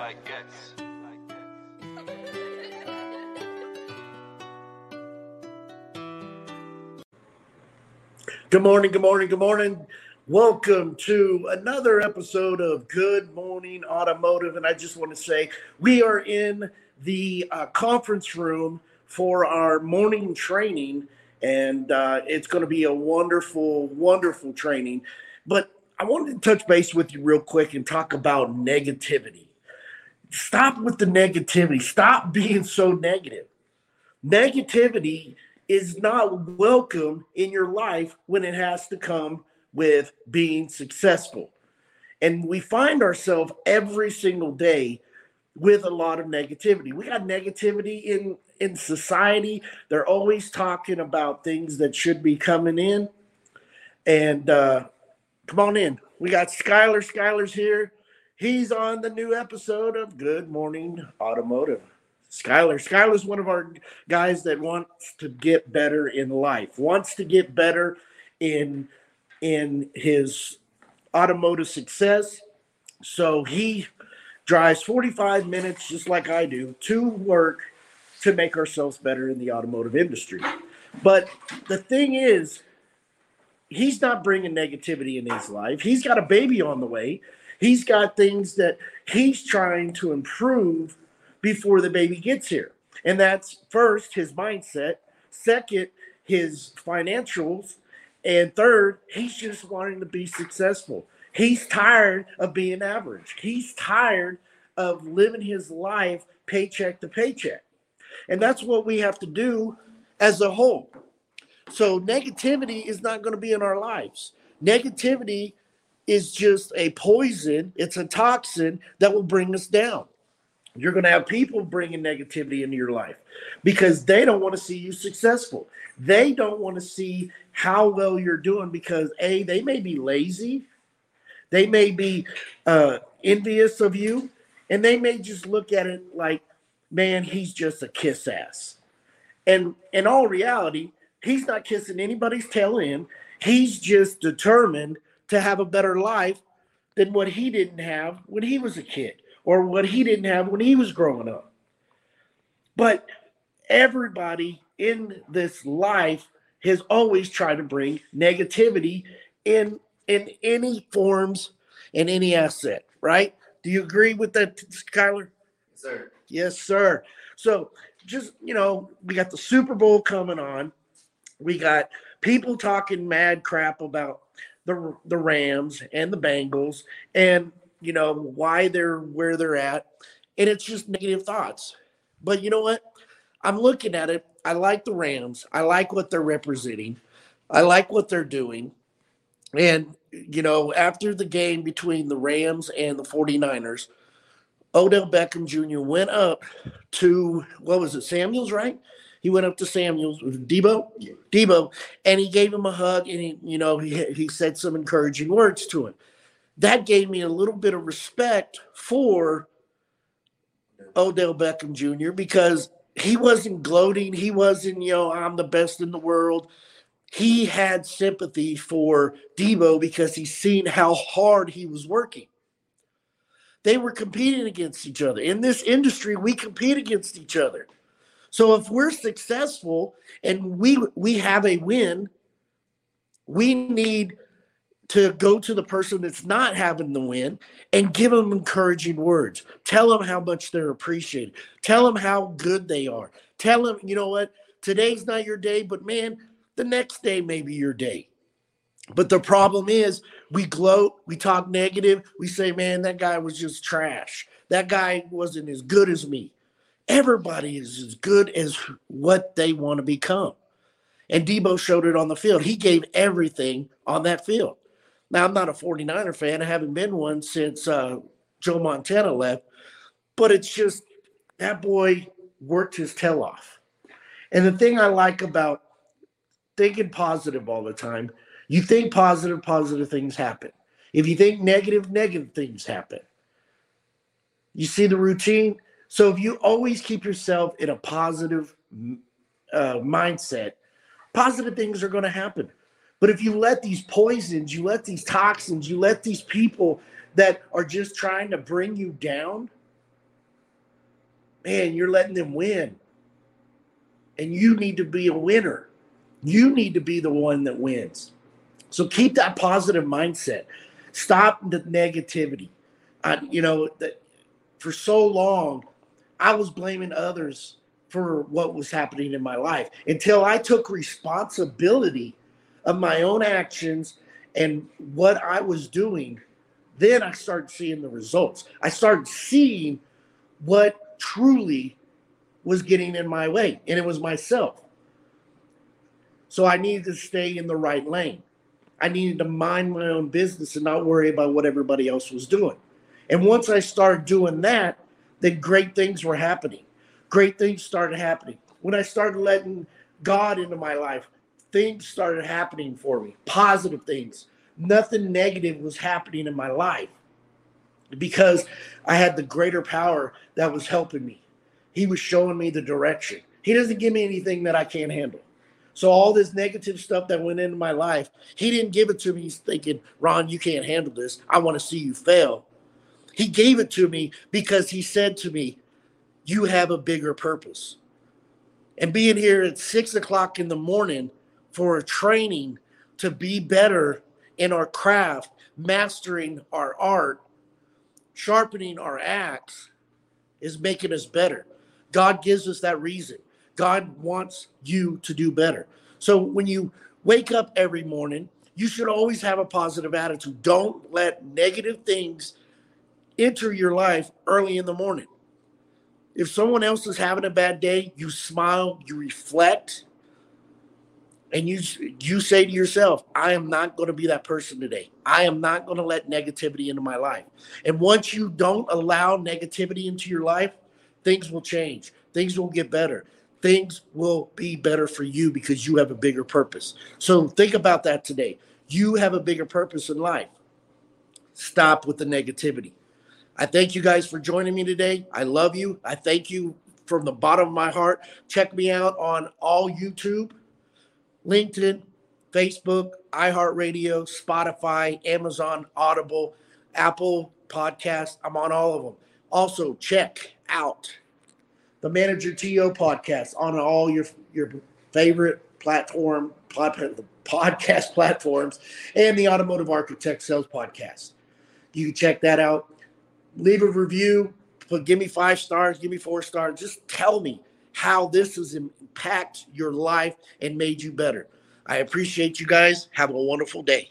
like gets. Good morning, good morning, good morning. Welcome to another episode of Good Morning Automotive. And I just want to say we are in the uh, conference room for our morning training, and uh, it's going to be a wonderful, wonderful training. But I wanted to touch base with you real quick and talk about negativity. Stop with the negativity, stop being so negative. Negativity is not welcome in your life when it has to come with being successful. And we find ourselves every single day with a lot of negativity. We got negativity in in society. They're always talking about things that should be coming in. And uh come on in. We got Skyler. Skyler's here. He's on the new episode of Good Morning Automotive. Skyler. Skyler's one of our guys that wants to get better in life, wants to get better in in his automotive success. So he drives 45 minutes, just like I do, to work to make ourselves better in the automotive industry. But the thing is, he's not bringing negativity in his life. He's got a baby on the way. He's got things that he's trying to improve before the baby gets here. And that's first his mindset, second, his financials, and third, he's just wanting to be successful. He's tired of being average. He's tired of living his life paycheck to paycheck. And that's what we have to do as a whole. So, negativity is not going to be in our lives. Negativity is just a poison, it's a toxin that will bring us down. You're going to have people bringing negativity into your life because they don't want to see you successful. They don't want to see how well you're doing because A, they may be lazy, they may be uh, envious of you, and they may just look at it like, man, he's just a kiss ass. And in all reality, he's not kissing anybody's tail end. He's just determined to have a better life than what he didn't have when he was a kid or what he didn't have when he was growing up. But everybody in this life has always tried to bring negativity in in any forms in any asset, right? Do you agree with that, Skyler? Yes, sir. Yes, sir. So just you know, we got the Super Bowl coming on. We got people talking mad crap about the the Rams and the Bengals, and you know, why they're where they're at. And it's just negative thoughts. But you know what? I'm looking at it. I like the Rams. I like what they're representing. I like what they're doing. And, you know, after the game between the Rams and the 49ers, Odell Beckham Jr. went up to, what was it, Samuels, right? He went up to Samuels, Deebo, Debo, and he gave him a hug and he, you know, he, he said some encouraging words to him that gave me a little bit of respect for Odell Beckham Jr. because he wasn't gloating. He wasn't, you know, I'm the best in the world. He had sympathy for Debo because he's seen how hard he was working. They were competing against each other. In this industry, we compete against each other. So if we're successful and we we have a win, we need to go to the person that's not having the win and give them encouraging words. Tell them how much they're appreciated. Tell them how good they are. Tell them, you know what, today's not your day, but man, the next day may be your day. But the problem is, we gloat, we talk negative, we say, man, that guy was just trash. That guy wasn't as good as me. Everybody is as good as what they want to become. And Debo showed it on the field. He gave everything on that field. Now, I'm not a 49er fan. I haven't been one since uh, Joe Montana left, but it's just that boy worked his tail off. And the thing I like about thinking positive all the time, you think positive, positive things happen. If you think negative, negative things happen. You see the routine? So if you always keep yourself in a positive uh, mindset, positive things are going to happen. But if you let these poisons, you let these toxins, you let these people that are just trying to bring you down, man, you're letting them win. And you need to be a winner. You need to be the one that wins. So keep that positive mindset. Stop the negativity. I, you know, that for so long, I was blaming others for what was happening in my life until I took responsibility of my own actions and what I was doing. Then I started seeing the results. I started seeing what truly was getting in my way, and it was myself. So I needed to stay in the right lane. I needed to mind my own business and not worry about what everybody else was doing. And once I started doing that, then great things were happening. Great things started happening. When I started letting God into my life, things started happening for me, positive things. Nothing negative was happening in my life because I had the greater power that was helping me. He was showing me the direction. He doesn't give me anything that I can't handle. So all this negative stuff that went into my life, he didn't give it to me He's thinking, Ron, you can't handle this. I want to see you fail. He gave it to me because he said to me, You have a bigger purpose. And being here at six o'clock in the morning for a training to be better in our craft, mastering our art, sharpening our axe is making us better. God gives us that reason. God wants you to do better. So when you wake up every morning, you should always have a positive attitude. Don't let negative things enter your life early in the morning. If someone else is having a bad day, you smile, you reflect, and you you say to yourself, I am not going to be that person today. I am not going to let negativity into my life. And once you don't allow negativity into your life, things will change. Things will get better. Things will be better for you because you have a bigger purpose. So think about that today. You have a bigger purpose in life. Stop with the negativity. I thank you guys for joining me today. I love you. I thank you from the bottom of my heart. Check me out on all YouTube, LinkedIn, Facebook, iHeartRadio, Spotify, Amazon, Audible, Apple Podcast. I'm on all of them. Also, check out the Manager TO podcast on all your your favorite platform podcast platforms and the Automotive Architect Sales Podcast. You can check that out leave a review, put give me five stars, give me four stars. Just tell me how this has impacted your life and made you better. I appreciate you guys. Have a wonderful day.